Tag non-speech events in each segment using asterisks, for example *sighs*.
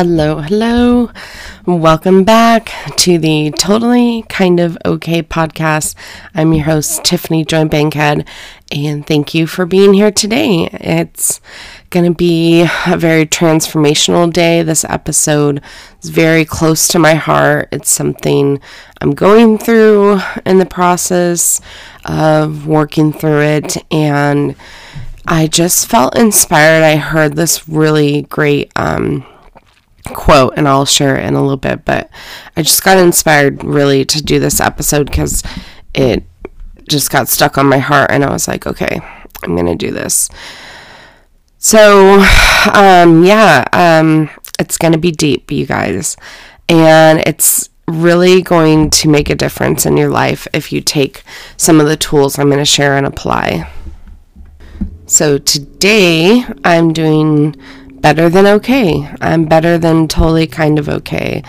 Hello, hello. Welcome back to the Totally Kind of Okay podcast. I'm your host, Tiffany Joy Bankhead, and thank you for being here today. It's going to be a very transformational day. This episode is very close to my heart. It's something I'm going through in the process of working through it, and I just felt inspired. I heard this really great, um, quote and I'll share it in a little bit, but I just got inspired really to do this episode because it just got stuck on my heart and I was like, okay, I'm to do this. So, um, yeah, um, it's to be deep, you guys. And it's really going to make a difference in your life if you take some of the tools I'm going to share and apply. So, today I'm doing better than okay. I'm better than totally kind of okay.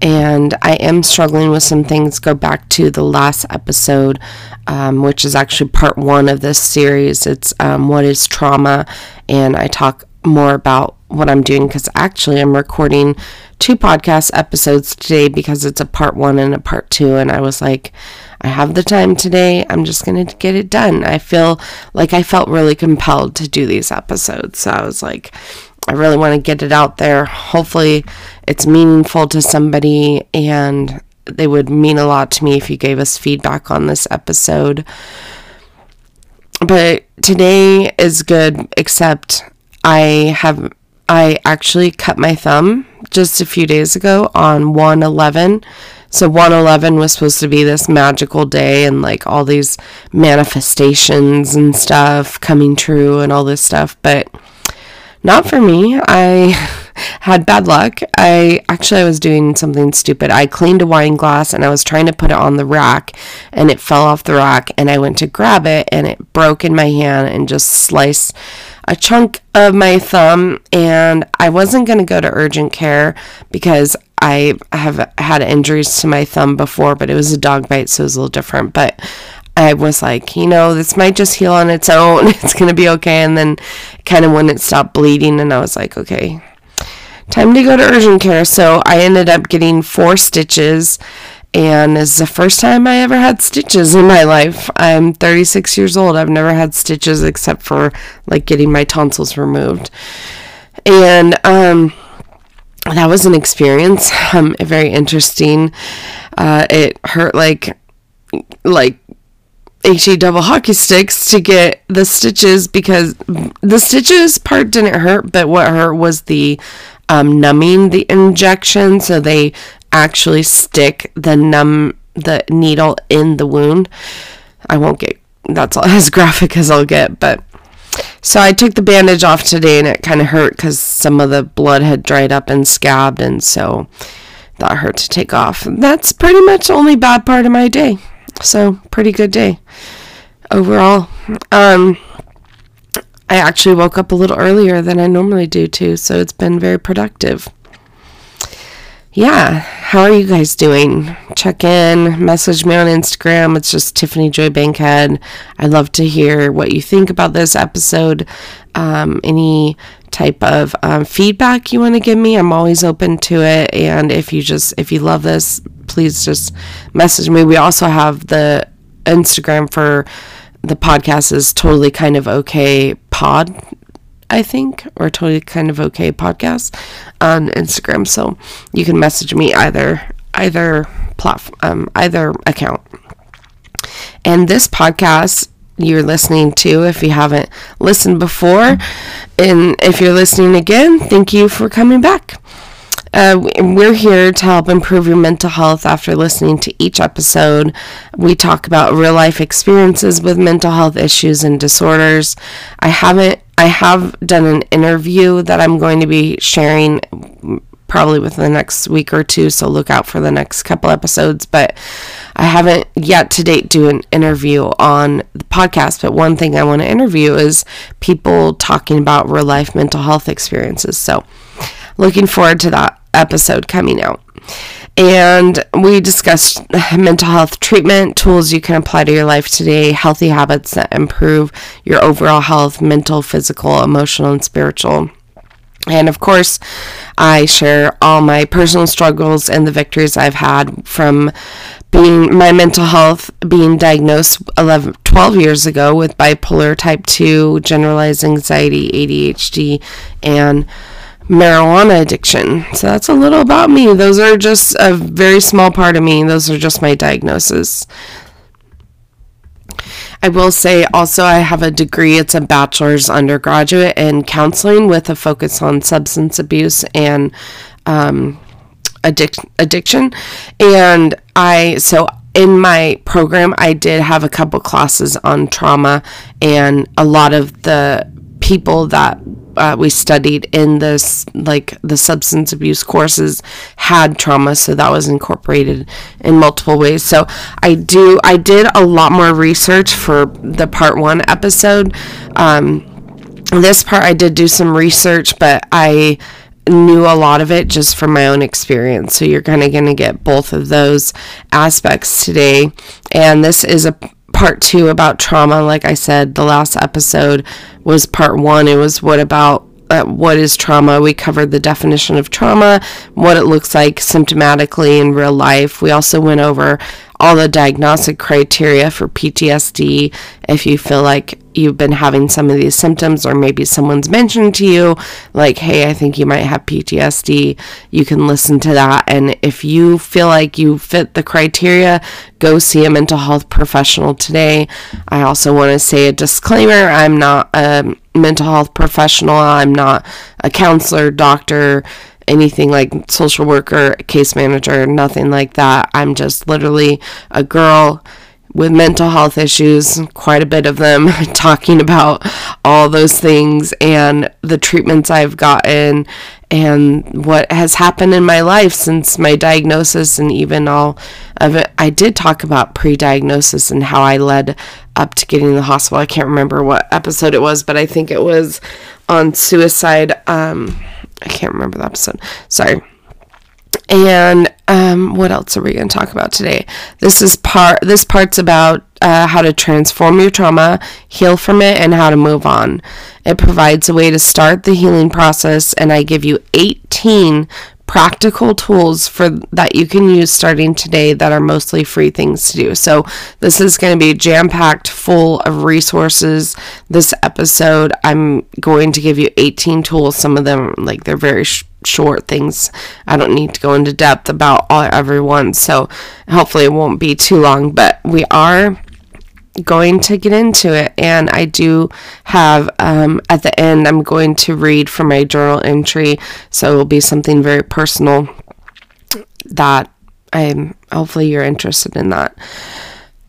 And I am struggling with some things. Go back to the last episode, um, which is actually part one of this series. It's um, What is Trauma? And I talk more about what I'm doing because actually I'm recording two podcast episodes today because it's a part one and a part two. And I was like, I have the time today. I'm just going to get it done. I feel like I felt really compelled to do these episodes. So I was like, I really want to get it out there. Hopefully, it's meaningful to somebody, and they would mean a lot to me if you gave us feedback on this episode. But today is good, except I have I actually cut my thumb just a few days ago on 111. So 111 was supposed to be this magical day and like all these manifestations and stuff coming true and all this stuff, but not for me. I *laughs* had bad luck. I actually I was doing something stupid. I cleaned a wine glass and I was trying to put it on the rack and it fell off the rack and I went to grab it and it broke in my hand and just sliced a chunk of my thumb and I wasn't going to go to urgent care because I have had injuries to my thumb before, but it was a dog bite, so it was a little different. But I was like, you know, this might just heal on its own. *laughs* It's going to be okay. And then kind of when it stopped bleeding, and I was like, okay, time to go to urgent care. So I ended up getting four stitches. And this is the first time I ever had stitches in my life. I'm 36 years old. I've never had stitches except for like getting my tonsils removed. And um, that was an experience, um, very interesting. Uh, it hurt like like HE double hockey sticks to get the stitches because the stitches part didn't hurt, but what hurt was the um, numbing the injection. So they actually stick the numb the needle in the wound. I won't get that's all *laughs* as graphic as I'll get, but so I took the bandage off today and it kind of hurt because some of the blood had dried up and scabbed, and so that hurt to take off. That's pretty much the only bad part of my day. So, pretty good day overall. Um, I actually woke up a little earlier than I normally do, too, so it's been very productive. Yeah, how are you guys doing? Check in, message me on Instagram. It's just Tiffany Joy Bankhead. I'd love to hear what you think about this episode. Um, any type of um, feedback you want to give me, I'm always open to it. And if you just if you love this, please just message me. We also have the Instagram for the podcast is totally kind of okay pod I think, or totally kind of okay podcast on Instagram. So you can message me either either platform, um, either account. And this podcast you're listening to, if you haven't listened before, and if you're listening again, thank you for coming back. Uh, we're here to help improve your mental health after listening to each episode. We talk about real life experiences with mental health issues and disorders. I haven't, I have done an interview that I'm going to be sharing probably within the next week or two, so look out for the next couple episodes. But I haven't yet to date do an interview on the podcast. But one thing I want to interview is people talking about real life mental health experiences. So looking forward to that episode coming out. And we discussed mental health treatment, tools you can apply to your life today, healthy habits that improve your overall health, mental, physical, emotional, and spiritual. And of course, I share all my personal struggles and the victories I've had from being my mental health being diagnosed 11, 12 years ago with bipolar type 2, generalized anxiety, ADHD, and marijuana addiction. So that's a little about me. Those are just a very small part of me. Those are just my diagnoses. I will say also I have a degree, it's a bachelor's undergraduate in counseling with a focus on substance abuse and um, addic- addiction. And I, so in my program, I did have a couple classes on trauma, and a lot of the people that uh, we studied in this like the substance abuse courses had trauma so that was incorporated in multiple ways so i do i did a lot more research for the part one episode um, this part i did do some research but i knew a lot of it just from my own experience. So you're kind of going to get both of those aspects today. And this is a part two about trauma. Like I said, the last episode was part one. It was what about uh, what is trauma. We covered the definition of trauma, what it looks like symptomatically in real life. We also went over all the diagnostic criteria for PTSD if you feel like you've been having some of these symptoms or maybe someone's mentioned to you like hey I think you might have PTSD you can listen to that. And if you feel like you fit the criteria go see a mental health professional today. I also want to say a disclaimer I'm not a mental health professional. I'm not a counselor doctor anything like social worker, case manager, nothing like that. I'm just literally a girl with mental health issues, quite a bit of them, *laughs* talking about all those things and the treatments I've gotten and what has happened in my life since my diagnosis and even all of it. I did talk about pre diagnosis and how I led up to getting the hospital. I can't remember what episode it was, but I think it was on suicide. Um, I can't remember the episode. Sorry. And um, what else are we going to talk about today? This is part. This part's about uh, how to transform your trauma, heal from it, and how to move on. It provides a way to start the healing process, and I give you 18 practical tools for that you can use starting today that are mostly free things to do. So this is going to be jam packed full of resources. This episode I'm going to give you 18 tools. Some of them like they're very sh- short things. I don't need to go into depth about all everyone. So hopefully it won't be too long, but we are going to get into it. And I do have, um, at the end, I'm going to read from my journal entry. So it will be something very personal that I'm, hopefully, you're interested in that.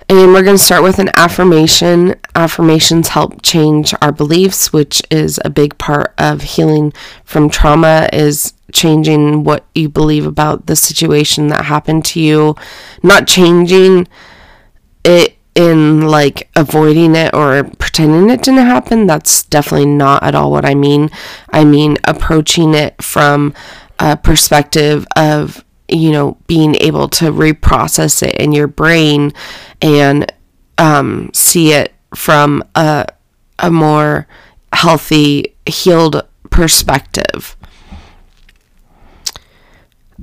And we're going to start with an affirmation. Affirmations help change our beliefs, which is a big part of healing from trauma is changing what you believe about the situation that happened to you. Not changing it in like avoiding it or pretending it didn't happen. That's definitely not at all what I mean. I mean approaching it from a perspective of, you know, being able to reprocess it in your brain and um, see it from a, a more healthy, healed perspective.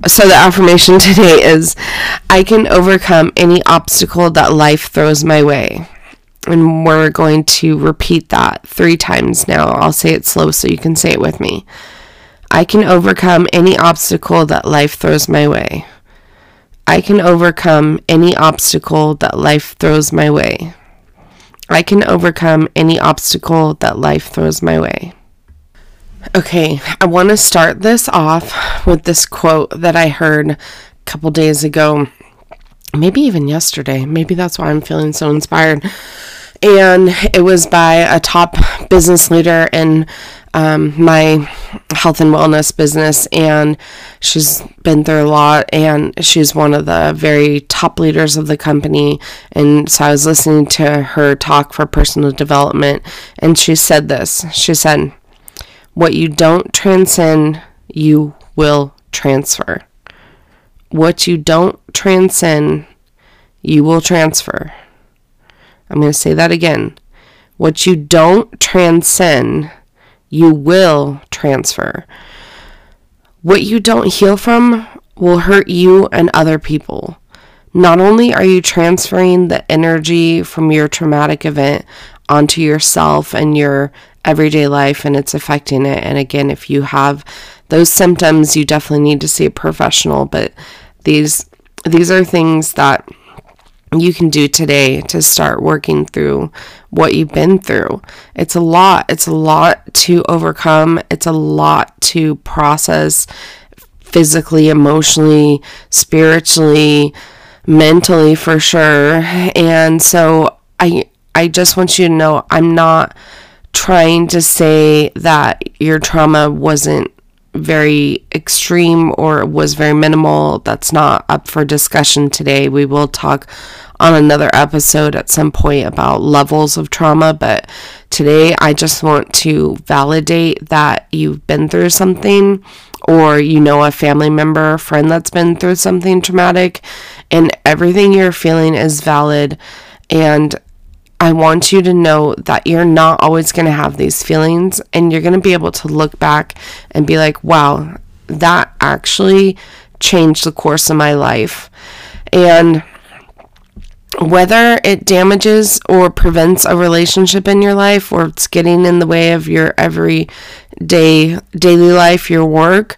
So, the affirmation *laughs* today is I can overcome any obstacle that life throws my way. And we're going to repeat that three times now. I'll say it slow so you can say it with me. I can overcome any obstacle that life throws my way. I can overcome any obstacle that life throws my way. I can overcome any obstacle that life throws my way. Okay, I want to start this off with this quote that I heard a couple days ago, maybe even yesterday. Maybe that's why I'm feeling so inspired. And it was by a top business leader in um, my health and wellness business, and she's been through a lot, and she's one of the very top leaders of the company. And so I was listening to her talk for personal development, and she said this. She said, what you don't transcend, you will transfer. What you don't transcend, you will transfer. I'm going to say that again. What you don't transcend, You will transfer. What you don't heal from will hurt you and other people. Not only are you transferring the energy from your traumatic event onto yourself and your everyday life and it's affecting it. And again, if you have those symptoms, you definitely need to see a professional, but these these are things that you can do today to start working through what you've been through. It's a lot. It's a lot to overcome. It's a lot to process physically, emotionally, spiritually, mentally for sure. And so I I just want you to know I'm not trying to say that your trauma wasn't very extreme or was very minimal. That's not up for discussion today. We will talk on another episode at some point about levels of trauma, but today I just want to validate that you've been through something or you know a family member, a friend that's been through something traumatic and everything you're feeling is valid and I want you to know that you're not always going to have these feelings and you're going to be able to look back and be like, wow, that actually changed the course of my life. And whether it damages or prevents a relationship in your life or it's getting in the way of your everyday daily life, your work,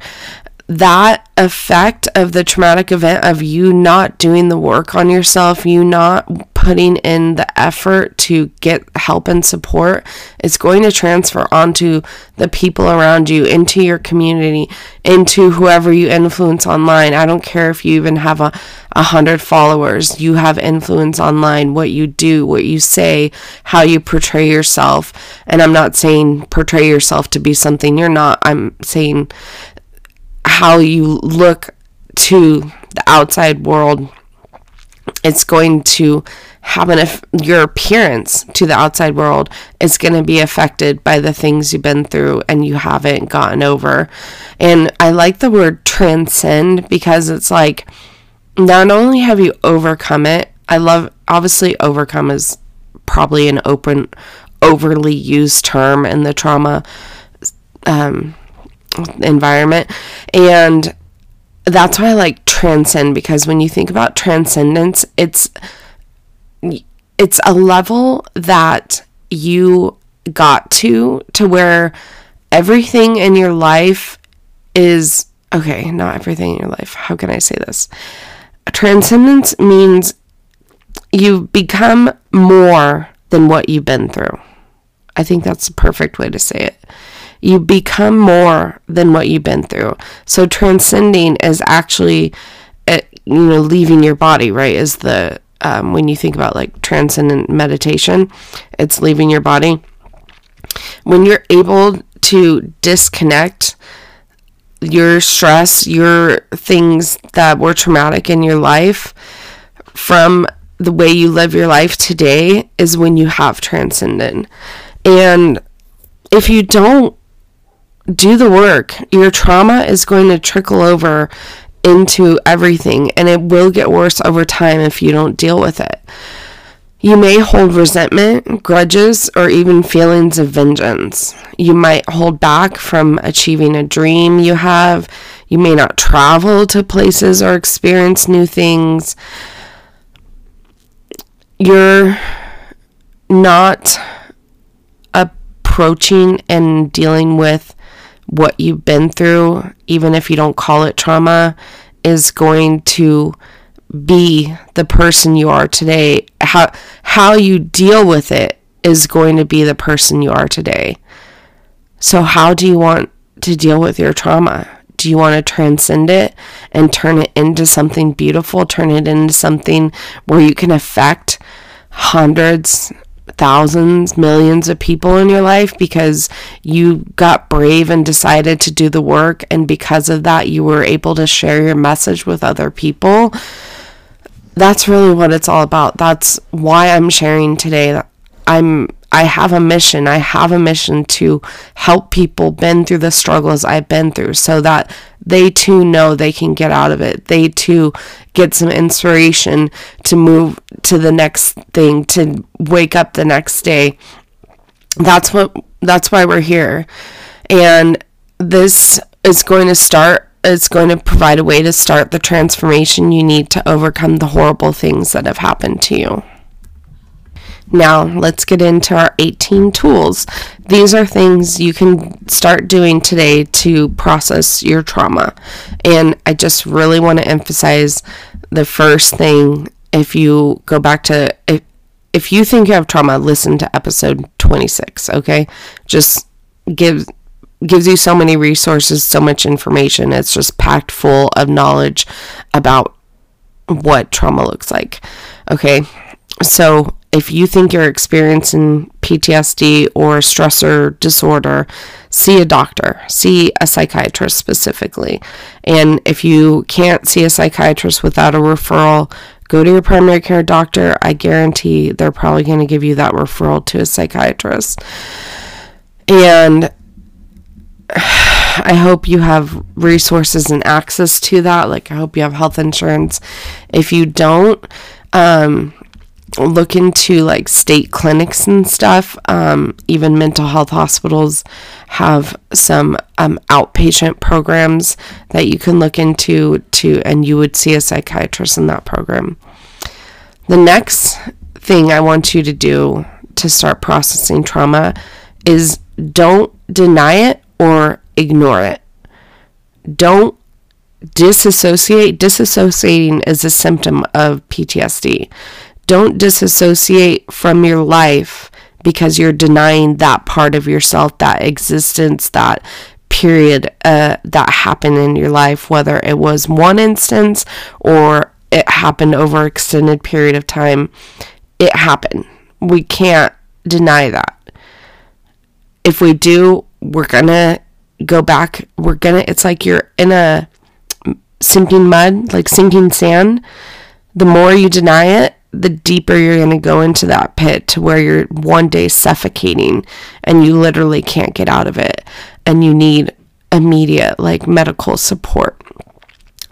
that effect of the traumatic event of you not doing the work on yourself, you not putting in the effort to get help and support is going to transfer onto the people around you, into your community, into whoever you influence online. I don't care if you even have a, a hundred followers, you have influence online, what you do, what you say, how you portray yourself. And I'm not saying portray yourself to be something you're not. I'm saying how you look to the outside world it's going to have an your appearance to the outside world is going to be affected by the things you've been through and you haven't gotten over and i like the word transcend because it's like not only have you overcome it i love obviously overcome is probably an open overly used term in the trauma um, environment. And that's why I like transcend because when you think about transcendence, it's it's a level that you got to to where everything in your life is okay, not everything in your life. How can I say this? Transcendence means you become more than what you've been through. I think that's the perfect way to say it you become more than what you've been through. So transcending is actually, uh, you know, leaving your body, right? Is the um, when you think about like transcendent meditation, it's leaving your body. When you're able to disconnect your stress, your things that were traumatic in your life from the way you live your life today is when you have transcendent. And if you don't do the work. Your trauma is going to trickle over into everything, and it will get worse over time if you don't deal with it. You may hold resentment, grudges, or even feelings of vengeance. You might hold back from achieving a dream you have. You may not travel to places or experience new things. You're not approaching and dealing with what you've been through, even if you don't call it trauma, is going to be the person you are today. How how you deal with it is going to be the person you are today. So how do you want to deal with your trauma? Do you want to transcend it and turn it into something beautiful, turn it into something where you can affect hundreds, thousands, millions of people in your life because you got brave and decided to do the work. And because of that, you were able to share your message with other people. That's really what it's all about. That's why I'm sharing today. I'm I have a mission. I have a mission to help people been through the struggles I've been through so that they too know they can get out of it. They too get some inspiration to move to the next thing, to wake up the next day. That's what that's why we're here. And this is going to start it's going to provide a way to start the transformation you need to overcome the horrible things that have happened to you. Now, let's get into our 18 tools. These are things you can start doing today to process your trauma. And I just really want to emphasize the first thing if you go back to if, if you think you have trauma, listen to episode 26, okay? Just give gives you so many resources, so much information. It's just packed full of knowledge about what trauma looks like. Okay. So, if you think you're experiencing PTSD or stressor disorder, see a doctor, see a psychiatrist specifically. And if you can't see a psychiatrist without a referral, go to your primary care doctor. I guarantee they're probably going to give you that referral to a psychiatrist. And *sighs* I hope you have resources and access to that. Like, I hope you have health insurance. If you don't, um, look into like state clinics and stuff. Um, even mental health hospitals have some um, outpatient programs that you can look into to, and you would see a psychiatrist in that program. The next thing I want you to do to start processing trauma is don't deny it or ignore it. Don't disassociate. Disassociating is a symptom of PTSD. Don't disassociate from your life because you're denying that part of yourself, that existence, that period uh, that happened in your life, whether it was one instance or it happened over extended period of time. It happened. We can't deny that. If we do, we're gonna go back. We're gonna. It's like you're in a sinking mud, like sinking sand. The more you deny it, the deeper you're going to go into that pit to where you're one day suffocating and you literally can't get out of it and you need immediate like medical support.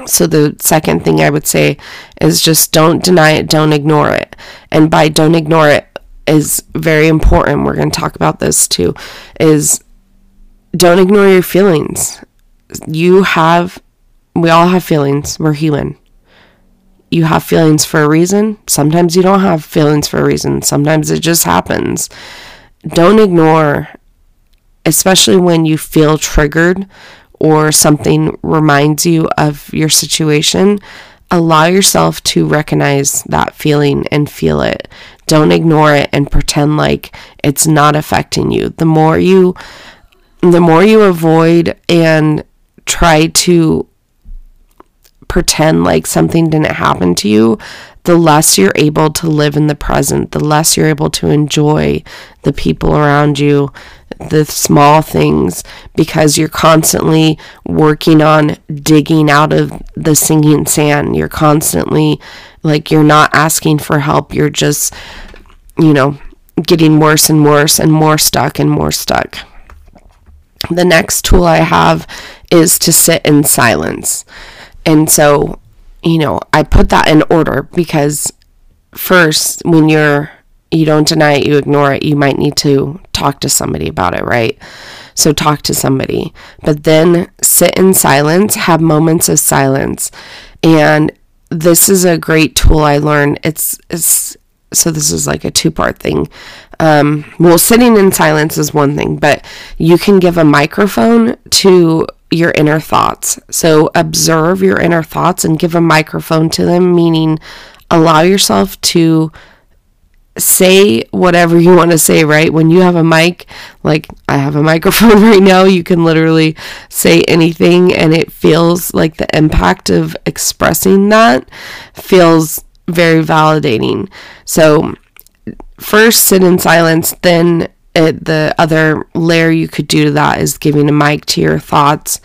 So the second thing I would say is just don't deny it, don't ignore it. And by don't ignore it is very important. We're going to talk about this too is don't ignore your feelings. You have we all have feelings. We're human you have feelings for a reason. Sometimes you don't have feelings for a reason. Sometimes it just happens. Don't ignore, especially when you feel triggered or something reminds you of your situation. Allow yourself to recognize that feeling and feel it. Don't ignore it and pretend like it's not affecting you. The more you the more you avoid and try to pretend like something didn't happen to you, the less you're able to live in the present, the less you're able to enjoy the people around you, the small things, because you're constantly working on digging out of the sinking sand. You're constantly like, you're not asking for help. You're just, you know, getting worse and worse and more stuck and more stuck. The next tool I have is to sit in silence. And so, you know, I put that in order because first, when you're, you don't deny it, you ignore it, you might need to talk to somebody about it, right? So talk to somebody. But then sit in silence, have moments of silence. And this is a great tool I learned. It's, it's, so this is like a two part thing. Um, well, sitting in silence is one thing, but you can give a microphone to your inner thoughts. So observe your inner thoughts and give a microphone to them, meaning allow yourself to say whatever you want to say, right? When you have a mic, like I have a *laughs* microphone right now, you can literally say anything and it feels like the impact of expressing that feels very validating. So, first sit in silence, then it, the other layer you could do to that is giving a mic to your thoughts.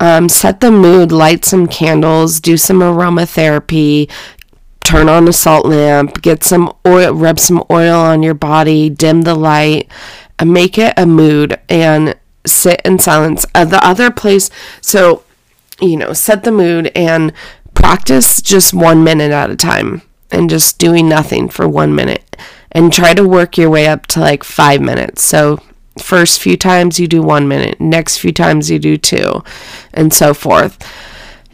Um, set the mood, light some candles, do some aromatherapy, turn on a salt lamp, get some oil, rub some oil on your body, dim the light, and make it a mood and sit in silence. Uh, the other place, so, you know, set the mood and practice just one minute at a time and just doing nothing for one minute and try to work your way up to like five minutes. So First few times you do one minute, next few times you do two, and so forth.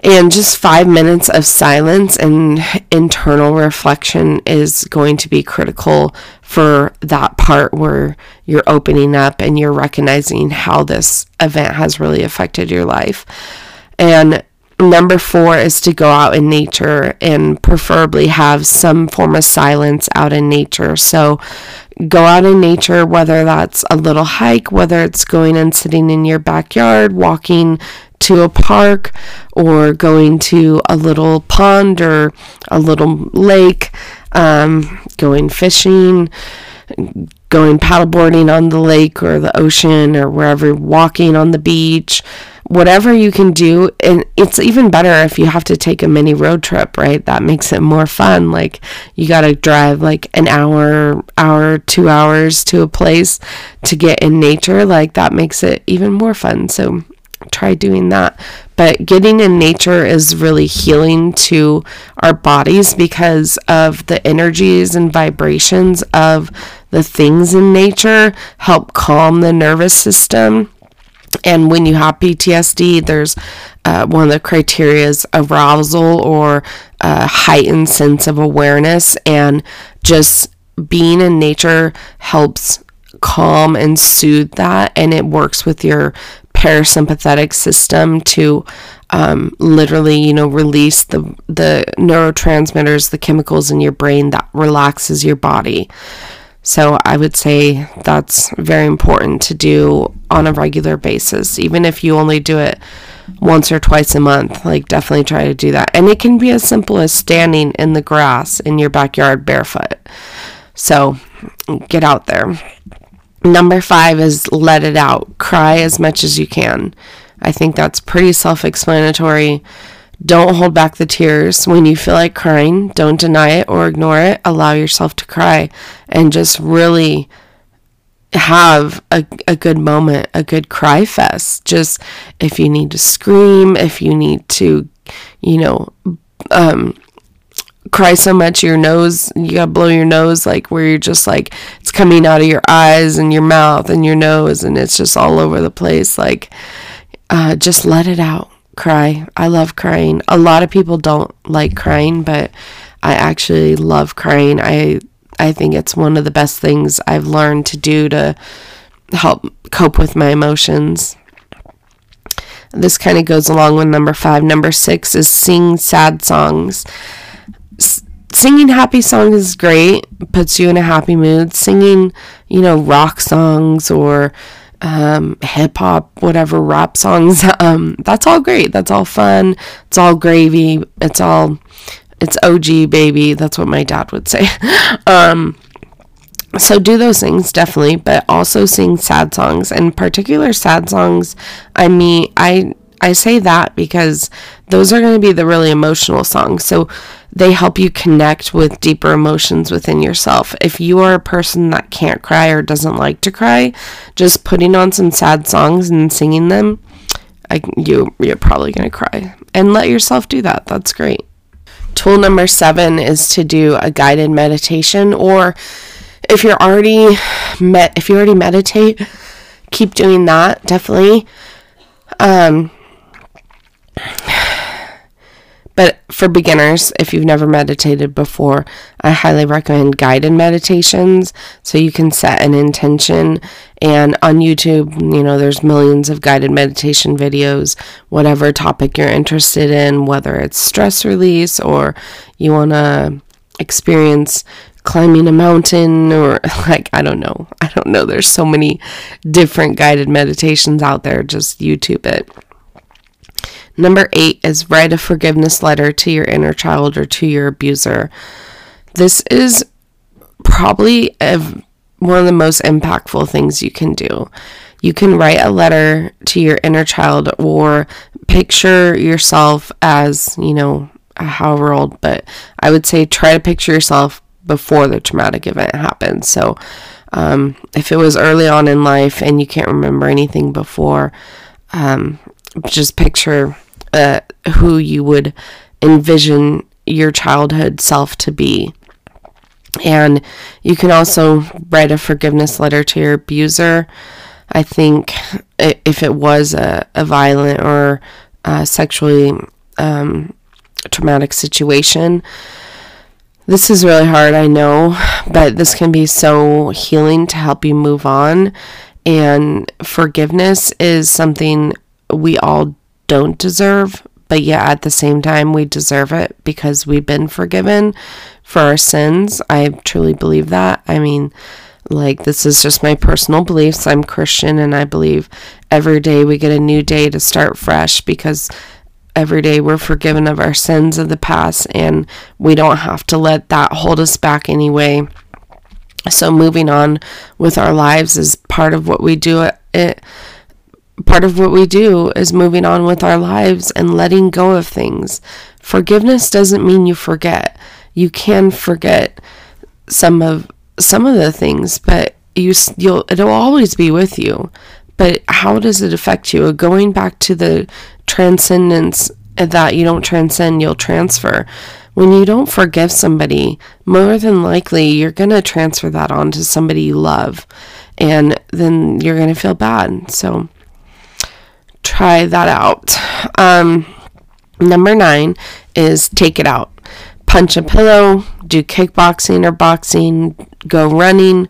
And just five minutes of silence and internal reflection is going to be critical for that part where you're opening up and you're recognizing how this event has really affected your life. And number four is to go out in nature and preferably have some form of silence out in nature. So go out in nature, whether that's a little hike, whether it's going and sitting in your backyard, walking to a park or going to a little pond or a little lake, um, going fishing, going paddleboarding on the lake or the ocean or wherever, walking on the beach, whatever you can do. And it's even better if you have to take a mini road trip, right? That makes it more fun. Like you got to drive like an hour, hour, two hours to a place to get in nature. Like that makes it even more fun. So try doing that. But getting in nature is really healing to our bodies because of the energies and vibrations of the things in nature help calm the nervous system. And when you have PTSD, there's uh, one of the criteria is arousal or a heightened sense of awareness. And just being in nature helps calm and soothe that. And it works with your parasympathetic system to um, literally, you know, release the the neurotransmitters, the chemicals in your brain that relaxes your body. So I would say that's very important to do on a regular basis, even if you only do it once or twice a month. Like definitely try to do that, and it can be as simple as standing in the grass in your backyard barefoot. So get out there. Number five is let it out. Cry as much as you can. I think that's pretty self explanatory. Don't hold back the tears. When you feel like crying, don't deny it or ignore it. Allow yourself to cry and just really have a, a good moment, a good cry fest. Just if you need to scream, if you need to, you know, um, cry so much your nose you gotta blow your nose like where you're just like it's coming out of your eyes and your mouth and your nose and it's just all over the place like uh, just let it out cry. I love crying. A lot of people don't like crying but i actually love crying. I i think it's one of the best things i've learned to do to help cope with my emotions. This kind of goes along with number five. Number six is sing sad songs. Singing happy songs is great, puts you in a happy mood. Singing, you know, rock songs or um, hip hop, whatever, rap songs, *laughs* um, that's all great. That's all fun. It's all gravy. It's all, it's OG, baby. That's what my dad would say. *laughs* um, so do those things definitely, but also sing sad songs and particular sad songs. I mean, I I say that because those are going to be the really emotional songs. So they help you connect with deeper emotions within yourself. If you are a person that can't cry or doesn't like to cry, just putting on some sad songs and singing them, I, you you're probably going to cry. And let yourself do that. That's great. Tool number 7 is to do a guided meditation or if you're already met if you already meditate, keep doing that definitely. Um but for beginners, if you've never meditated before, I highly recommend guided meditations so you can set an intention. And on YouTube, you know, there's millions of guided meditation videos, whatever topic you're interested in, whether it's stress release or you want to experience climbing a mountain or *laughs* like I don't know. I don't know. There's so many different guided meditations out there. Just YouTube it. Number eight is write a forgiveness letter to your inner child or to your abuser. This is probably a, one of the most impactful things you can do. You can write a letter to your inner child or picture yourself as, you know, however old, but I would say try to picture yourself before the traumatic event happens. So, um, if it was early on in life and you can't remember anything before, um, just picture uh, who you would envision your childhood self to be. And you can also write a forgiveness letter to your abuser. I think if it was a, a violent or a sexually um, traumatic situation, this is really hard, I know, but this can be so healing to help you move on. And forgiveness is something we all don't deserve, but yet at the same time, we deserve it because we've been forgiven for our sins. I truly believe that. I mean, like, this is just my personal beliefs. I'm Christian and I believe every day we get a new day to start fresh because every day we're forgiven of our sins of the past and we don't have to let that hold us back anyway. So moving on with our lives is part of what we do it part of what we do is moving on with our lives and letting go of things. Forgiveness doesn't mean you forget. You can forget some of some of the things, but you you'll it'll always be with you. But how does it affect you? Going back to the transcendence that you don't transcend, you'll transfer. When you don't forgive somebody, more than likely you're going to transfer that on to somebody you love, and then you're going to feel bad. So try that out. Um, number nine is take it out. Punch a pillow, do kickboxing or boxing, go running,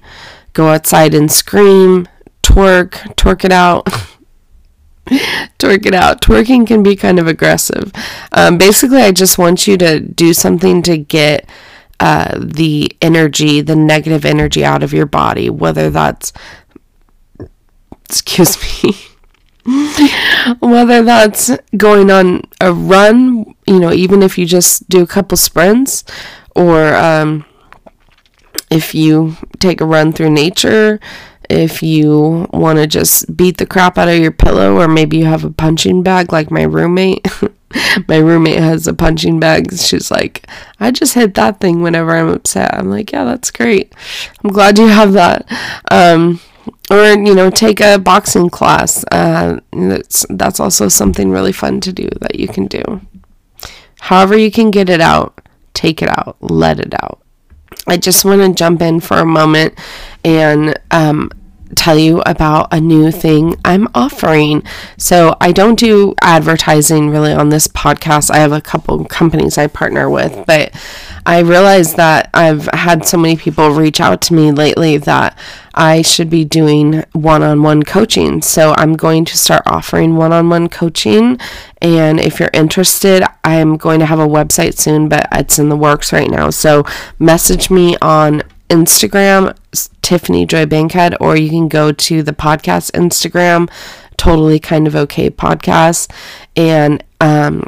go outside and scream, twerk, twerk it out. *laughs* twerk it out. Twerking can be kind of aggressive. Um, basically, I just want you to do something to get uh, the energy, the negative energy out of your body, whether that's, excuse me, *laughs* *laughs* whether that's going on a run, you know, even if you just do a couple sprints, or um, if you take a run through nature, if you want to just beat the crap out of your pillow, or maybe you have a punching bag like my roommate. *laughs* my roommate has a punching bag. She's like, I just hit that thing whenever I'm upset. I'm like, yeah, that's great. I'm glad you have that. Um, or you know, take a boxing class. Uh, that's that's also something really fun to do that you can do. However, you can get it out, take it out, let it out. I just want to jump in for a moment and um, tell you about a new thing I'm offering. So, I don't do advertising really on this podcast. I have a couple companies I partner with, but I realized that I've had so many people reach out to me lately that I should be doing one on one coaching. So I'm going to start offering one on one coaching. And if you're interested, I'm going to have a website soon, but it's in the works right now. So message me on Instagram, Tiffany Joy Bankhead, or you can go to the podcast Instagram, totally kind of okay podcast. And um,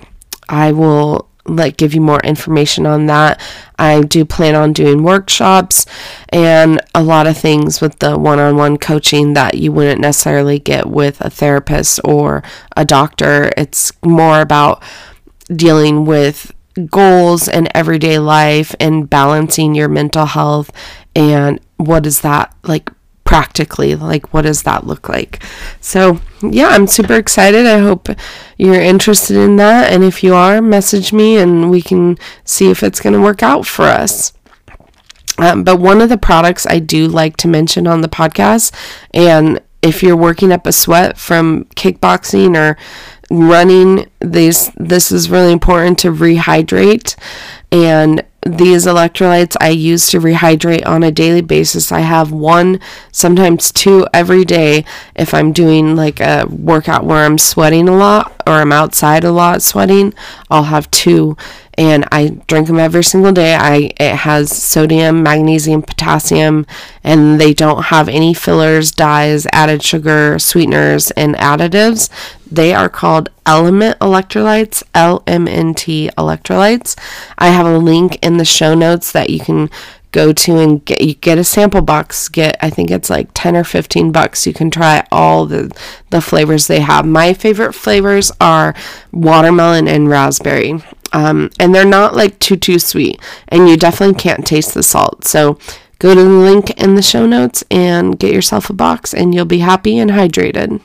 I will like give you more information on that. I do plan on doing workshops and a lot of things with the one-on-one coaching that you wouldn't necessarily get with a therapist or a doctor. It's more about dealing with goals and everyday life and balancing your mental health and what is that like practically like what does that look like? So yeah i'm super excited. I hope you're interested in that. And if you are message me and we can see if it's going to work out for us. Um, but one of the products i do like to mention on the podcast and if you're working up a sweat from kickboxing or running these this is really important to rehydrate and these electrolytes I use to rehydrate on a daily basis. I have one, sometimes two every day if I'm doing like a workout where I'm sweating a lot or I'm outside a lot sweating. I'll have two and I drink them every single day. I it has sodium, magnesium, potassium, and they don't have any fillers, dyes, added sugar, sweeteners, and additives. They are called Element Electrolytes, LMNT Electrolytes. I have a link in the show notes that you can go to and get you get a sample box get i think it's like 10 or 15 bucks you can try all the the flavors they have my favorite flavors are watermelon and raspberry um, and they're not like too too sweet. And you definitely can't taste the salt. So go to the link in the show notes and get yourself a box and you'll be happy and hydrated.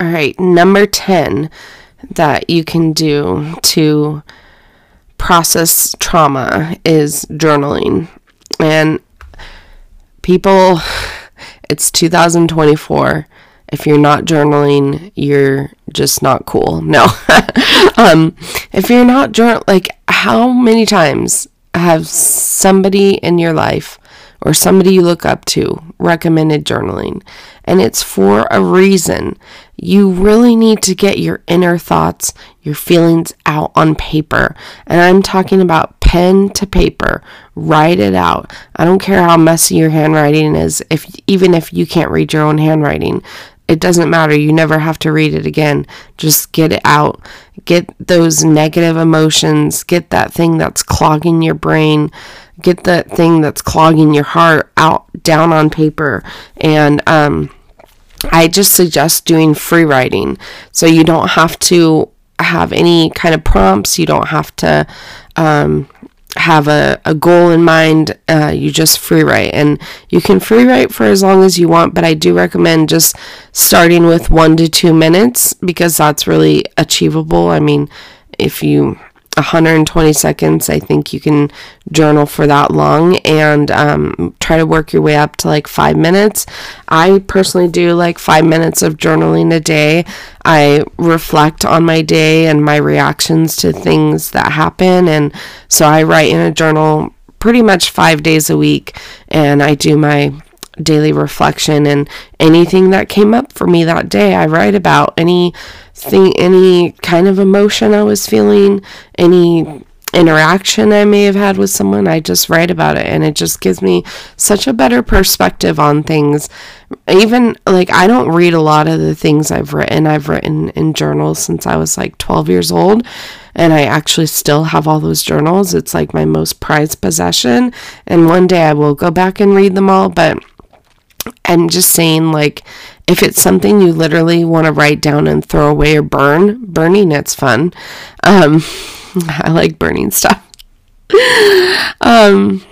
All right number 10 that you can do to process trauma is journaling. And people *sighs* it's 2024 If you're not journaling, you're just not cool. *laughs* No. um, if you're not journal, like how many times have somebody in your life or somebody you look up to recommended journaling? And it's for a reason. You really need to get your inner thoughts, your feelings out on paper. And I'm talking about pen to paper. Write it out. I don't care how messy your handwriting is, if even if you can't read your own handwriting. It doesn't matter. You never have to read it again. Just get it out. Get those negative emotions. Get that thing that's clogging your brain. Get that thing that's clogging your heart out down on paper. And um, I just suggest doing free writing. So you don't have to have any kind of prompts. You don't have to um, have a, a goal in mind, uh, you just free write. And you can free write for as long as you want, but I do recommend just starting with one to two minutes because that's really achievable. I mean, if you 120 seconds. I think you can journal for that long and um, try to work your way up to like five minutes. I personally do like five minutes of journaling a day. I reflect on my day and my reactions to things that happen. And so I write in a journal pretty much five days a week and I do my daily reflection and anything that came up for me that day. I write about any thing any kind of emotion I was feeling any interaction I may have had with someone I just write about it. And it just gives me such a better perspective on things. Even like I don't read a lot of the things I've written. I've written in journals since I was like 12 years old and I actually still have all those journals. It's like my most prized possession. And one day I will go back and read them all but and just saying like if it's something you literally want to write down and throw away or burn burning it's fun. Um, *laughs* i like burning stuff. *laughs* Um,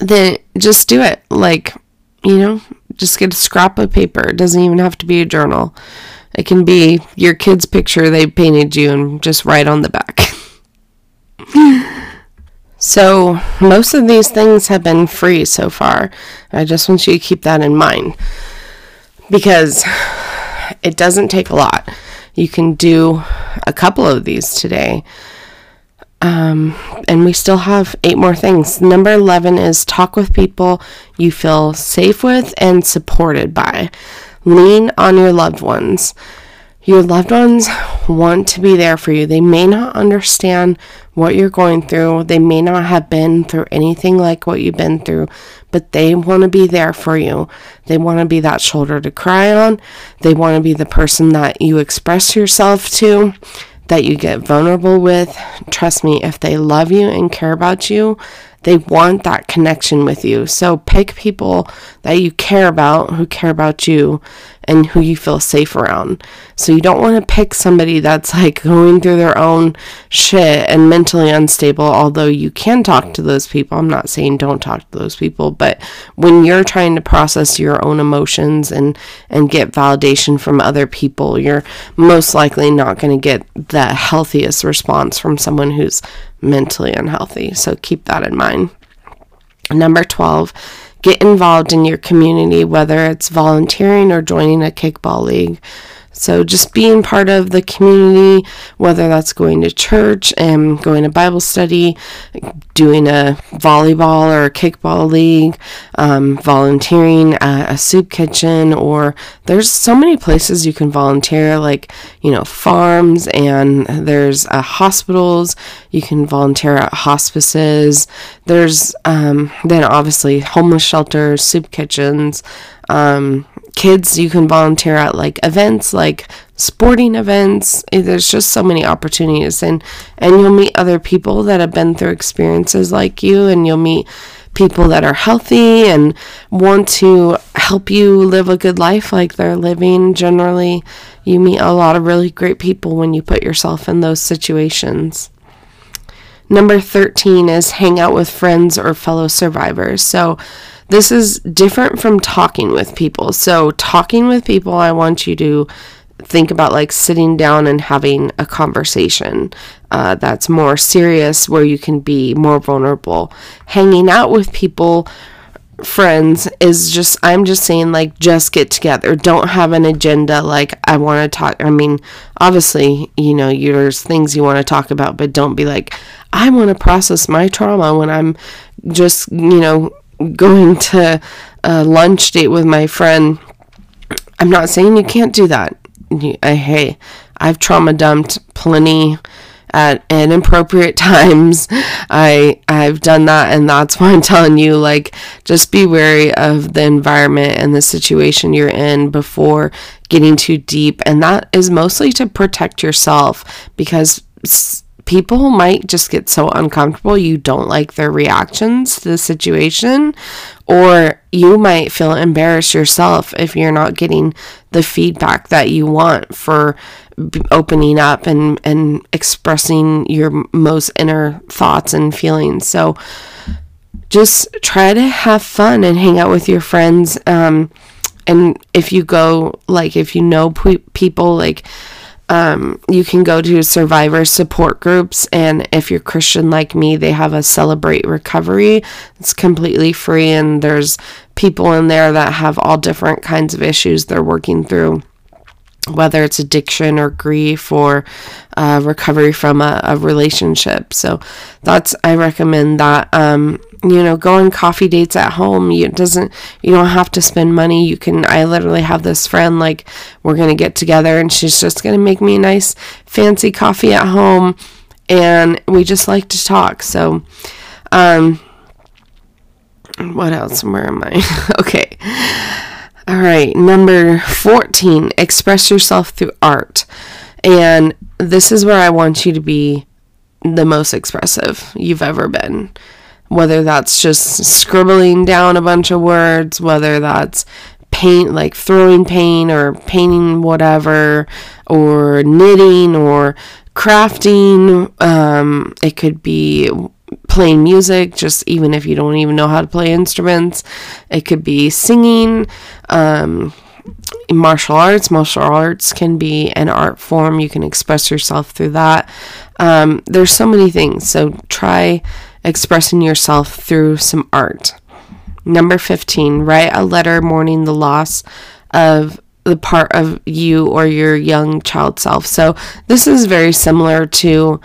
then just do it like you know just get a scrap of paper. It doesn't even have to be a journal. It can be your kid's picture they painted you and just write on the back *laughs* So, most of these things have been free so far. I just want you to keep that in mind because it doesn't take a lot. You can do a couple of these today. Um, and we still have eight more things. Number 11 is talk with people you feel safe with and supported by. Lean on your loved ones. Your loved ones want to be there for you. They may not understand what you're going through. They may not have been through anything like what you've been through, but they want to be there for you. They want to be that shoulder to cry on. They want to be the person that you express yourself to, that you get vulnerable with. Trust me, if they love you and care about you, they want that connection with you. So pick people that you care about, who care about you, and who you feel safe around. So you don't want to pick somebody that's like going through their own shit and mentally unstable, although you can talk to those people. I'm not saying don't talk to those people, but when you're trying to process your own emotions and and get validation from other people, you're most likely not going to get the healthiest response from someone who's mentally unhealthy. So keep that in mind. Number 12, get involved in your community, whether it's volunteering or joining a kickball league. So just being part of the community, whether that's going to church and going to Bible study, doing a volleyball or a kickball league, um, volunteering at a soup kitchen, or there's so many places you can volunteer, like, you know, farms and there's uh, hospitals. You can volunteer at hospices. There's um, then obviously homeless shelters, soup kitchens. Um, kids you can volunteer at like events like sporting events. There's just so many opportunities and and you'll meet other people that have been through experiences like you and you'll meet people that are healthy and want to help you live a good life like they're living. Generally you meet a lot of really great people when you put yourself in those situations. Number 13 is hang out with friends or fellow survivors. So this is different from talking with people. So, talking with people, I want you to think about like sitting down and having a conversation uh, that's more serious where you can be more vulnerable. Hanging out with people friends is just I'm just saying like just get together. Don't have an agenda like I want to talk. I mean, obviously, you know, there's things you want to talk about, but don't be like I want to process my trauma when I'm just, you know, going to a lunch date with my friend. I'm not saying you can't do that. I, hey, I've trauma dumped plenty at inappropriate *laughs* times. I I've done that and that's why I'm telling you like just be wary of the environment and the situation you're in before getting too deep and that is mostly to protect yourself because people might just get so uncomfortable you don't like their reactions to the situation or you might feel embarrassed yourself if you're not getting the feedback that you want for opening up and and expressing your most inner thoughts and feelings. So just try to have fun and hang out with your friends um, and if you go like if you know pe- people like um, you can go to survivor support groups and if you're christian like me they have a celebrate recovery. It's completely free and there's people in there that have all different kinds of issues they're working through whether it's addiction or grief or uh, recovery from a, a, relationship. So that's I recommend that. Um, you know, go on coffee dates at home. You doesn't you don't have to spend money. You can. I literally have this friend like we're gonna get together and she's just gonna make me a nice fancy coffee at home, and we just like to talk. So, um, what else? Where am I? *laughs* okay. All right, number 14, express yourself through art. And this is where I want you to be the most expressive you've ever been. Whether that's just scribbling down a bunch of words, whether that's paint, like throwing paint or painting whatever, or knitting or crafting. Um, it could be playing music, just even if you don't even know how to play instruments. It could be singing, um, martial arts. Martial arts can be an art form. You can express yourself through that. Um, there's so many things. So try expressing yourself through some art. Number 15, write a letter mourning the loss of the part of you or your young child self. So this is very similar to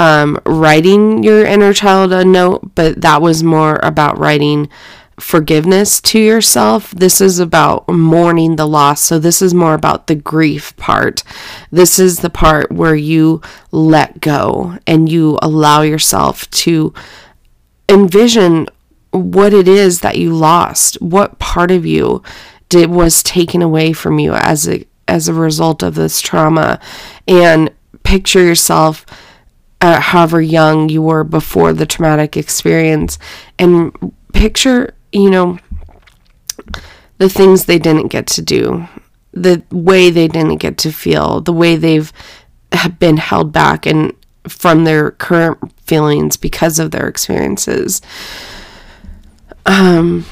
um, writing your inner child a note, but that was more about writing forgiveness to yourself. This is about mourning the loss. So, this is more about the grief part. This is the part where you let go and you allow yourself to envision what it is that you lost, what part of you did was taken away from you as a as a result of this trauma and picture yourself uh, however young you were before the traumatic experience and picture, you know, the things they didn't get to do, the way they didn't get to feel, the way they've been held back and from their current feelings because of their experiences. Um,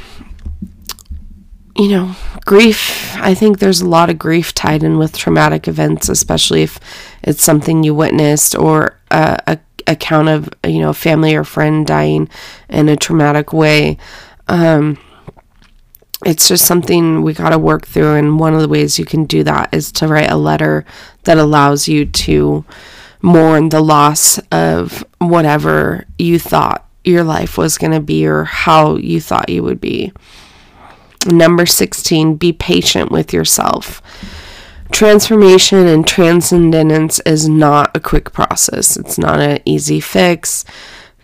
you know, grief, I think there's a lot of grief tied in with traumatic events, especially if it's something you witnessed or a, a account of, you know, a family or friend dying in a traumatic way. Um, it's just something we got to work through. And one of the ways you can do that is to write a letter that allows you to mourn the loss of whatever you thought your life was going to be or how you thought you would be. Number 16, be patient with yourself. Transformation and transcendence is not a quick process. It's not an easy fix,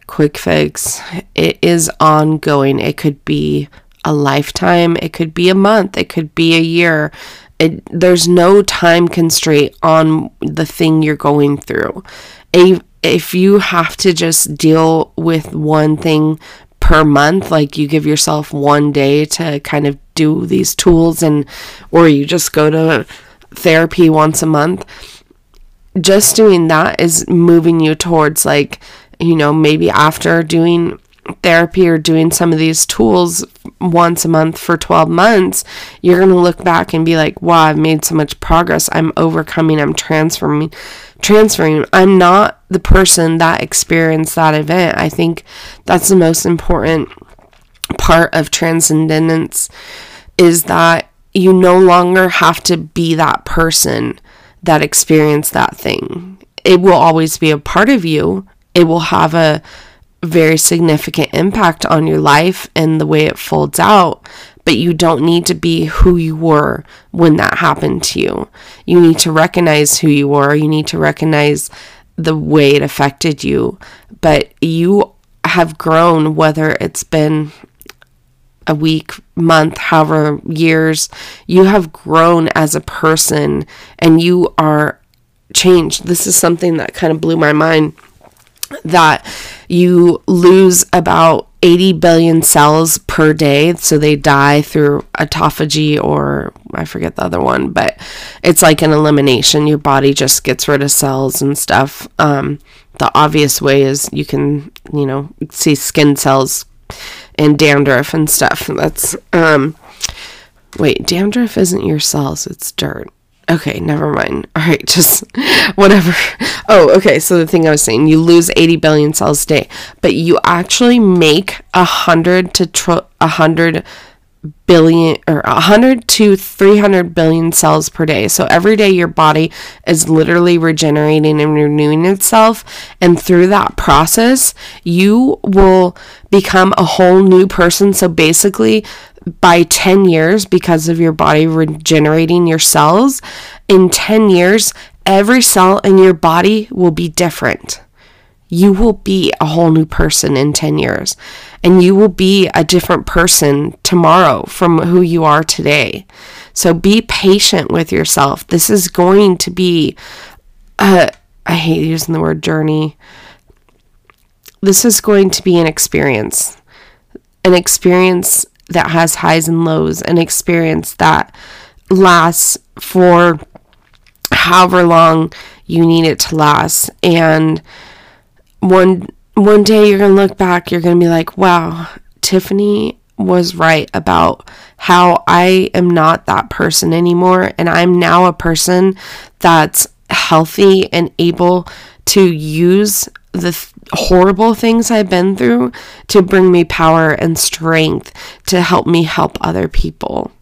quick fix. It is ongoing. It could be a lifetime, it could be a month, it could be a year. It, there's no time constraint on the thing you're going through. A, if you have to just deal with one thing per month like you give yourself one day to kind of do these tools and or you just go to therapy once a month just doing that is moving you towards like you know maybe after doing therapy or doing some of these tools once a month for 12 months, you're going to look back and be like, wow, I've made so much progress. I'm overcoming, I'm transforming, transferring. I'm not the person that experienced that event. I think that's the most important part of transcendence is that you no longer have to be that person that experienced that thing. It will always be a part of you. It will have a very significant impact on your life and the way it folds out, but you don't need to be who you were when that happened to you. You need to recognize who you were. You need to recognize the way it affected you, but you have grown, whether it's been a week, month, however, years, you have grown as a person and you are changed. This is something that kind of blew my mind that you lose about 80 billion cells per day. So they die through autophagy or I forget the other one, but it's like an elimination. Your body just gets rid of cells and stuff. Um, the obvious way is you can, you know, see skin cells and dandruff and stuff. That's, um, wait, dandruff isn't your cells, it's dirt. Okay, never mind. *laughs* All right, just *laughs* whatever. Oh, okay. So the thing I was saying, you lose 80 billion cells a day, but you actually make a hundred to a hundred billion or 100 to 300 billion cells per day. So every day your body is literally regenerating and renewing itself and through that process you will become a whole new person. So basically by 10 years because of your body regenerating your cells, in 10 years, every cell in your body will be different. You will be a whole new person in 10 years, and you will be a different person tomorrow from who you are today. So be patient with yourself. This is going to be, a, I hate using the word journey. This is going to be an experience, an experience that has highs and lows, an experience that lasts for however long you need it to last. And one one day you're going to look back, you're going to be like, "Wow, Tiffany was right about how I am not that person anymore and I'm now a person that's healthy and able to use the th- horrible things I've been through to bring me power and strength to help me help other people.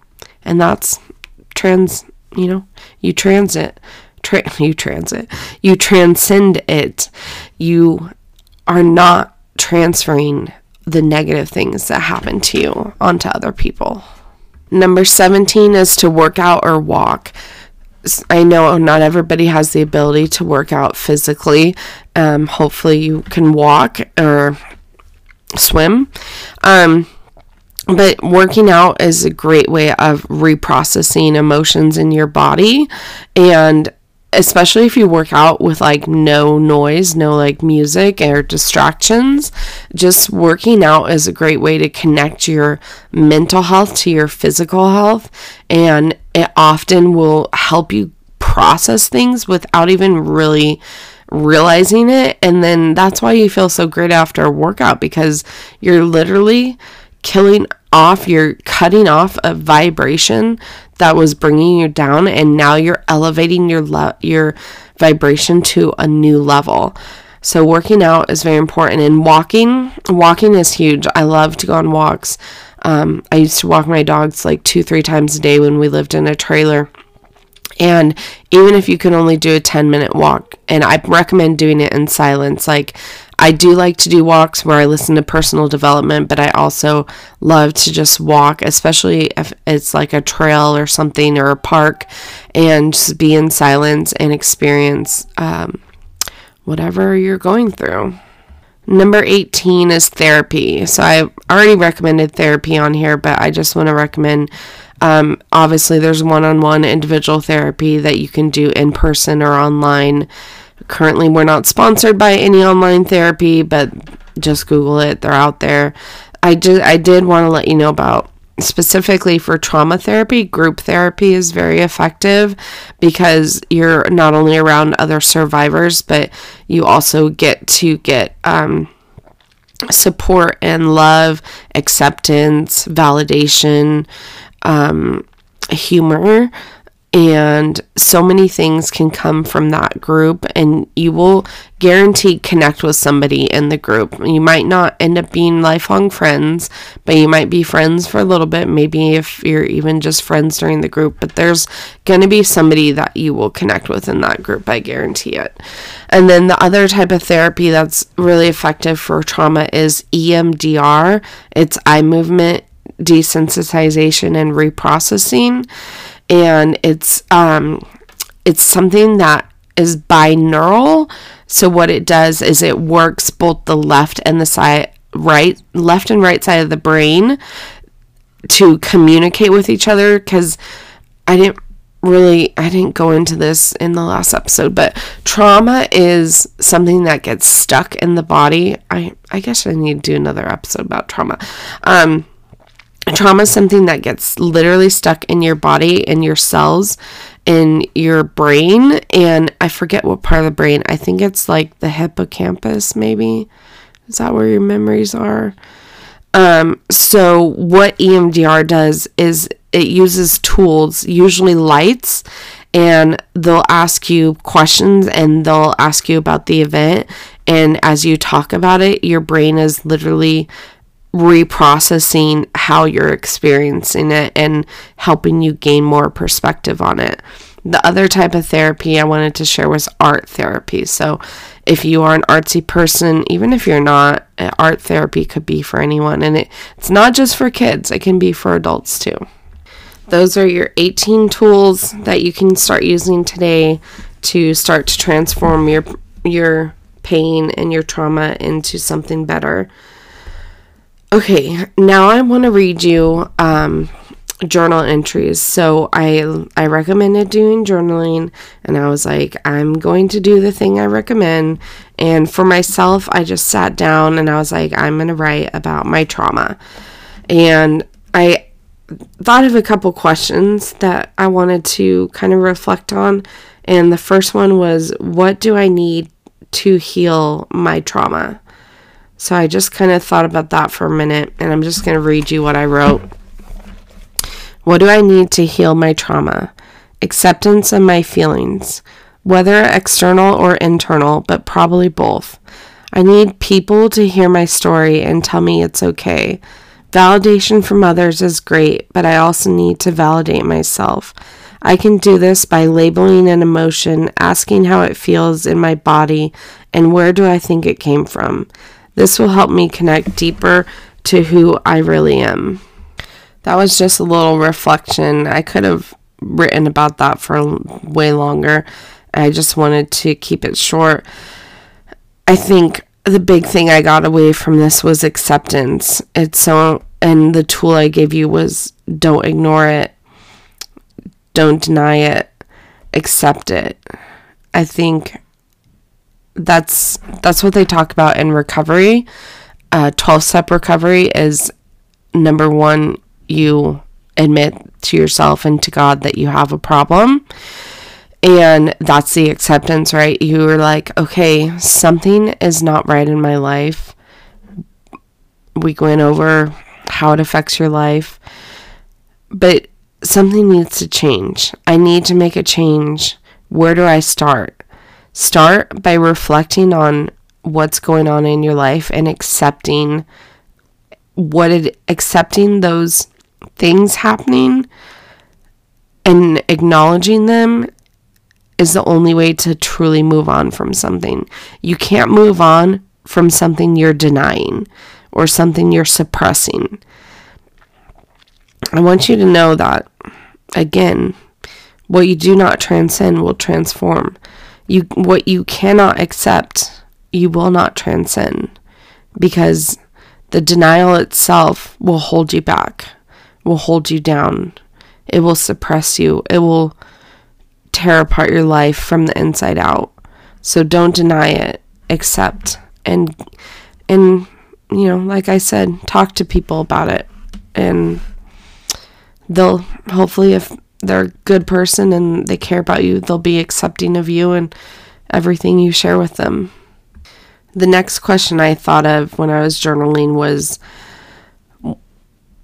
And that's trans, you know, you transit, tra- *laughs* you transit, you transcend it. You are not transferring the negative things that happen to you onto other people. Number 17 is to work out or walk. I know not everybody has the ability to work out physically. Um, hopefully, you can walk or swim. Um, but working out is a great way of reprocessing emotions in your body and especially if you work out with like no noise, no like music or distractions, just working out is a great way to connect your mental health to your physical health. And it often will help you process things without even really realizing it. And then that's why you feel so great after a workout because you're literally killing off, you're cutting off a vibration that was bringing you down and now you're elevating your le- your vibration to a new level. So working out is very important and walking, walking is huge. I love to go on walks. Um, I used to walk my dogs like two, three times a day when we lived in a trailer. And even if you can only do a 10 minute walk, and I recommend doing it in silence, like I do like to do walks where I listen to personal development, but I also love to just walk, especially if it's like a trail or something or a park, and just be in silence and experience um, whatever you're going through. Number 18 is therapy. So I already recommended therapy on here, but I just want to recommend um, obviously, there's one on one individual therapy that you can do in person or online. Currently, we're not sponsored by any online therapy, but just Google it. They're out there. I did, I did want to let you know about specifically for trauma therapy, group therapy is very effective because you're not only around other survivors, but you also get to get um, support and love, acceptance, validation, um, humor and so many things can come from that group and you will guaranteed connect with somebody in the group. You might not end up being lifelong friends but you might be friends for a little bit maybe if you're even just friends during the group but there's going to be somebody that you will connect with in that group i guarantee it. And then the other type of therapy that's really effective for trauma is emdr it's eye movement desensitization and reprocessing and it's um it's something that is binaural so what it does is it works both the left and the side right left and right side of the brain to communicate with each other cuz I didn't really I didn't go into this in the last episode, but trauma is something that gets stuck in the body. I I guess I need to do another episode about trauma. Um trauma is something that gets literally stuck in your body in your cells in your brain and i forget what part of the brain. I think it's like the hippocampus maybe. Is that where your memories are? Um, so what emdr does is it uses tools usually lights and they'll ask you questions and they'll ask you about the event. And as you talk about it your brain is literally reprocessing how you're experiencing it and helping you gain more perspective on it. The other type of therapy I wanted to share was art therapy. So, if you are an artsy person, even if you're not, eh, art therapy could be for anyone. And it, it's not just for kids, it can be for adults too. Those are your 18 tools that you can start using today to start to transform your your pain and your trauma into something better. Okay, now I want to read you um, journal entries. So I I recommended doing journaling, and I was like, I'm going to do the thing I recommend. And for myself, I just sat down and I was like, I'm going to write about my trauma. And I thought of a couple questions that I wanted to kind of reflect on. And the first one was, what do I need to heal my trauma? So I just kind of thought about that for a minute, and I'm just going to read you what I wrote. What do I need to heal my trauma? Acceptance of my feelings, whether external or internal, but probably both. I need people to hear my story and tell me it's okay. Validation from others is great, but I also need to validate myself. I can do this by labeling an emotion, asking how it feels in my body, and where do I think it came from. This will help me connect deeper to who I really am. That was just a little reflection. I could have written about that for way longer. I just wanted to keep it short. I think the big thing I got away from this was acceptance. It's so, and the tool I gave you was don't ignore it, don't deny it, accept it. I think that's that's what they talk about in recovery. Uh, 12 step recovery is number one, you admit to yourself and to God that you have a problem. And that's the acceptance, right? You are like, okay, something is not right in my life. We went over how it affects your life, but something needs to change. I need to make a change. Where do I start? Start by reflecting on what's going on in your life and accepting what it accepting those things happening and acknowledging them is the only way to truly move on from something. You can't move on from something you're denying or something you're suppressing. I want you to know that again, what you do not transcend will transform. You what you cannot accept, you will not transcend because the denial itself will hold you back, will hold you down. It will suppress you. It will tear apart your life from the inside out. So don't deny it. Accept and and you know, like I said, talk to people about it and they'll hopefully if they're a good person and they care about you, they'll be accepting of you and everything you share with them. The next question I thought of when I was journaling was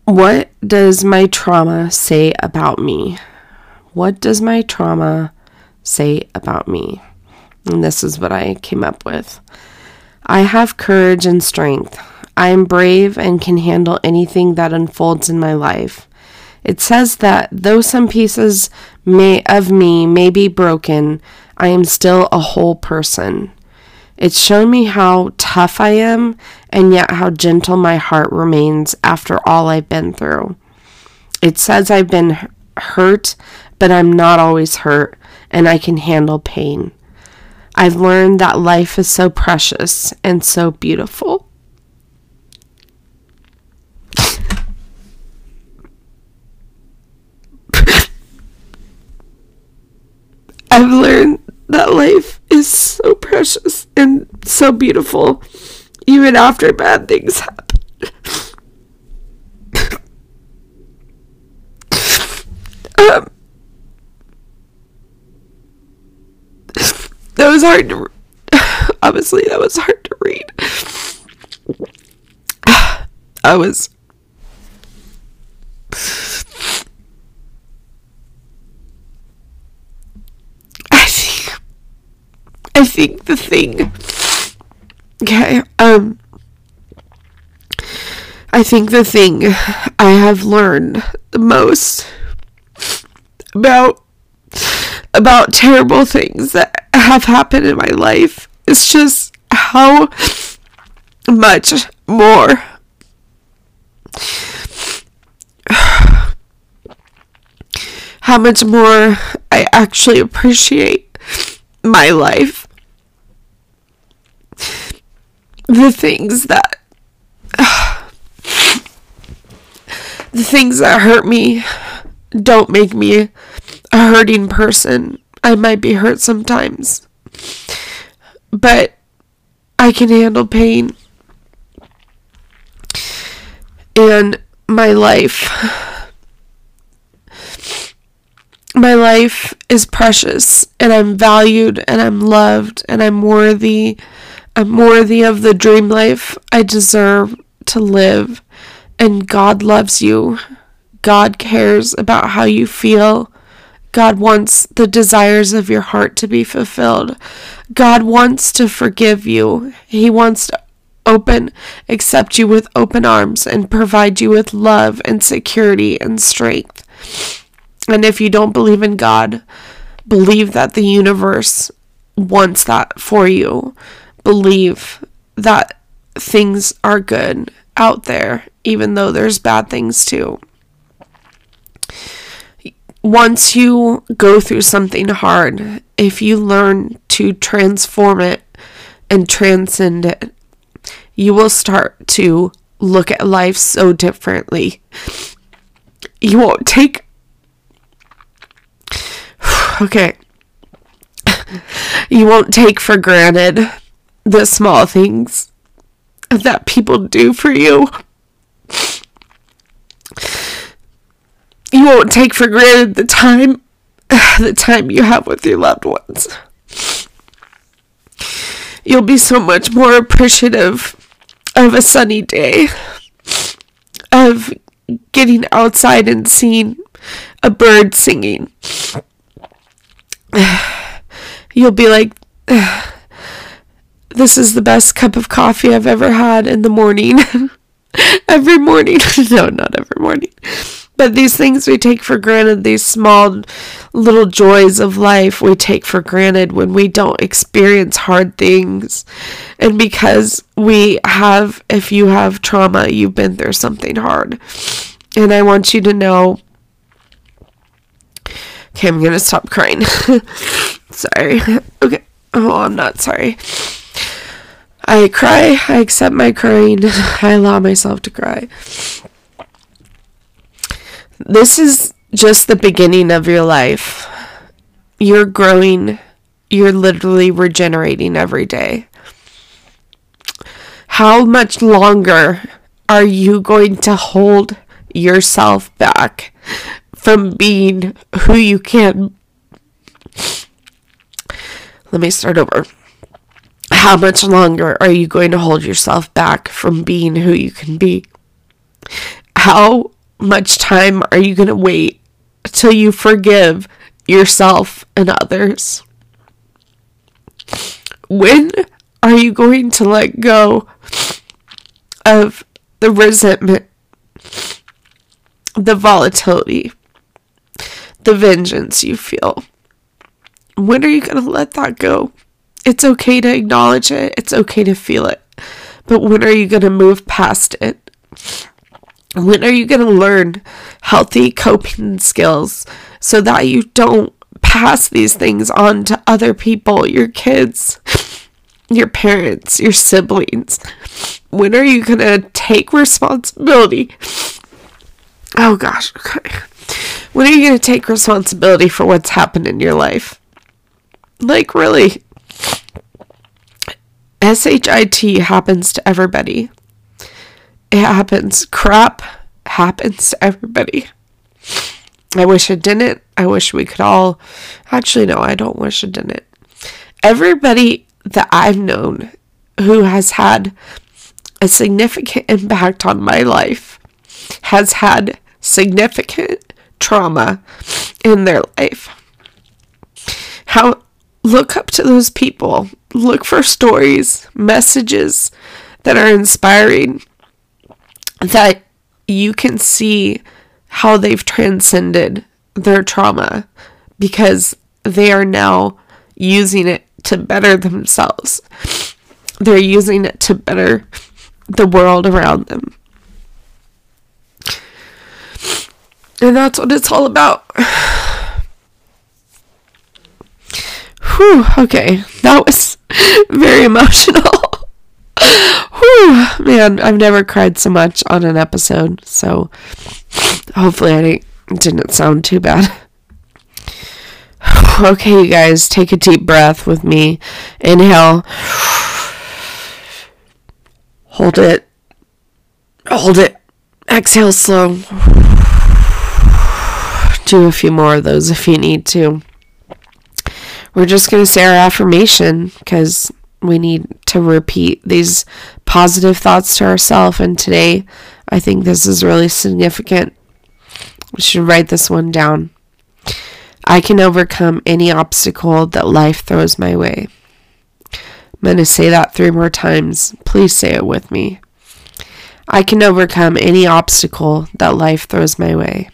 What does my trauma say about me? What does my trauma say about me? And this is what I came up with. I have courage and strength. I am brave and can handle anything that unfolds in my life. It says that though some pieces may of me may be broken, I am still a whole person. It's shown me how tough I am and yet how gentle my heart remains after all I've been through. It says I've been hurt, but I'm not always hurt and I can handle pain. I've learned that life is so precious and so beautiful. I've learned that life is so precious and so beautiful, even after bad things happen. um, that was hard to. Obviously, that was hard to read. I was I think the thing. Okay, um. I think the thing I have learned the most about about terrible things that have happened in my life is just how much more *sighs* how much more I actually appreciate my life the things that *sighs* the things that hurt me don't make me a hurting person. I might be hurt sometimes, but I can handle pain. And my life, my life is precious, and I'm valued, and I'm loved, and I'm worthy I'm worthy of the dream life I deserve to live, and God loves you. God cares about how you feel. God wants the desires of your heart to be fulfilled. God wants to forgive you. He wants to open, accept you with open arms, and provide you with love and security and strength. And if you don't believe in God, believe that the universe wants that for you believe that things are good out there, even though there's bad things too. Once you go through something hard, if you learn to transform it and transcend it, you will start to look at life so differently. You won't take. *sighs* okay. *laughs* you won't take for granted the small things that people do for you. You won't take for granted the time *sighs* the time you have with your loved ones. You'll be so much more appreciative of a sunny day, of getting outside and seeing a bird singing. *sighs* You'll be like, *sighs* this is the best cup of coffee I've ever had in the morning. *laughs* every morning. *laughs* no, not every morning. But these things we take for granted, these small little joys of life we take for granted when we don't experience hard things. And because we have, if you have trauma, you've been through something hard. And I want you to know. Okay, I'm going to stop crying. *laughs* sorry. Okay. Oh, I'm not sorry. I cry, I accept my crying, *laughs* I allow myself to cry. This is just the beginning of your life. You're growing, you're literally regenerating every day. How much longer are you going to hold yourself back from being who you can? Let me start over how much longer are you going to hold yourself back from being who you can be? How much time are you going to wait till you forgive yourself and others? When are you going to let go of the resentment, the volatility, the vengeance you feel? When are you going to let that go? It's okay to acknowledge it, it's okay to feel it. But when are you going to move past it? When are you going to learn healthy coping skills so that you don't pass these things on to other people, your kids, your parents, your siblings? When are you going to take responsibility? Oh gosh, okay. When are you going to take responsibility for what's happened in your life? Like, really? SHIT happens to everybody. It happens. Crap happens to everybody. I wish it didn't. I wish we could all. Actually, no, I don't wish it didn't. Everybody that I've known who has had a significant impact on my life has had significant trauma in their life. How look up to those people, look for stories, messages that are inspiring that you can see how they've transcended their trauma because they are now using it to better themselves. They're using it to better the world around them. And that's what it's all about. *sighs* Whew, okay. That was *laughs* very emotional. *laughs* Whew, man, I've never cried so much on an episode, so hopefully I didn't sound too bad. *sighs* Okay, you guys, take a deep breath with me. Inhale. Hold it. Hold it. Exhale slow. *sighs* Do a few more of those if you need to. We're just going to say our affirmation because we need to repeat these positive thoughts to ourselves. And today, I think this is really significant. We should write this one down. I can overcome any obstacle that life throws my way. I'm going to say that three more times. Please say it with me. I can overcome any obstacle that life throws my way.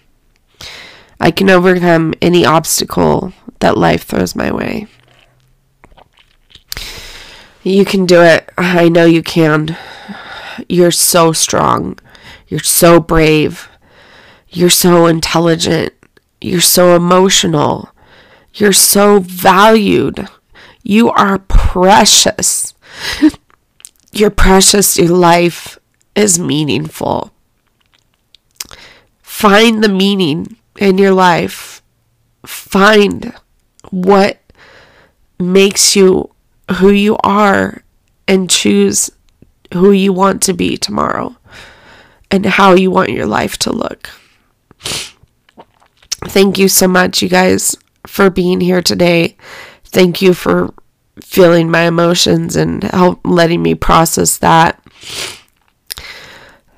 I can overcome any obstacle that life throws my way. You can do it. I know you can. You're so strong. You're so brave. You're so intelligent. You're so emotional. You're so valued. You are precious. *laughs* You're precious. Your life is meaningful. Find the meaning in your life. Find what makes you who you are and choose who you want to be tomorrow and how you want your life to look. Thank you so much, you guys, for being here today. Thank you for feeling my emotions and help letting me process that.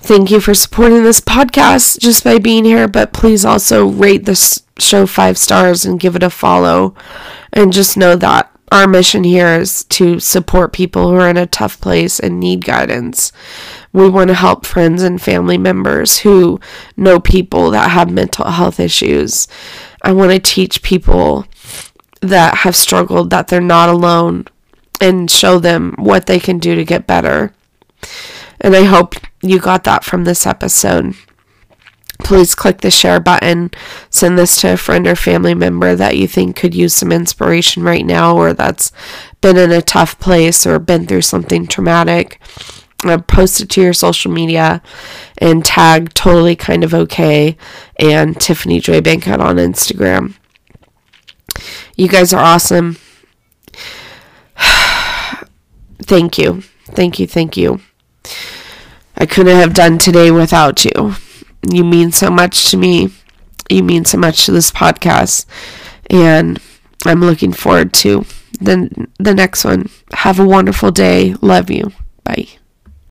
Thank you for supporting this podcast just by being here, but please also rate this show five stars and give it a follow. And just know that our mission here is to support people who are in a tough place and need guidance. We want to help friends and family members who know people that have mental health issues. I want to teach people that have struggled that they're not alone and show them what they can do to get better. And I hope you got that from this episode please click the share button. Send this to a friend or family member that you think could use some inspiration right now or that's been in a tough place or been through something traumatic. Uh, post it to your social media and tag totally kind of okay and Tiffany Joy Bankhead on Instagram. You guys are awesome. *sighs* thank you. Thank you. Thank you. I couldn't have done today without you. You mean so much to me. You mean so much to this podcast. And I'm looking forward to the, the next one. Have a wonderful day. Love you. Bye.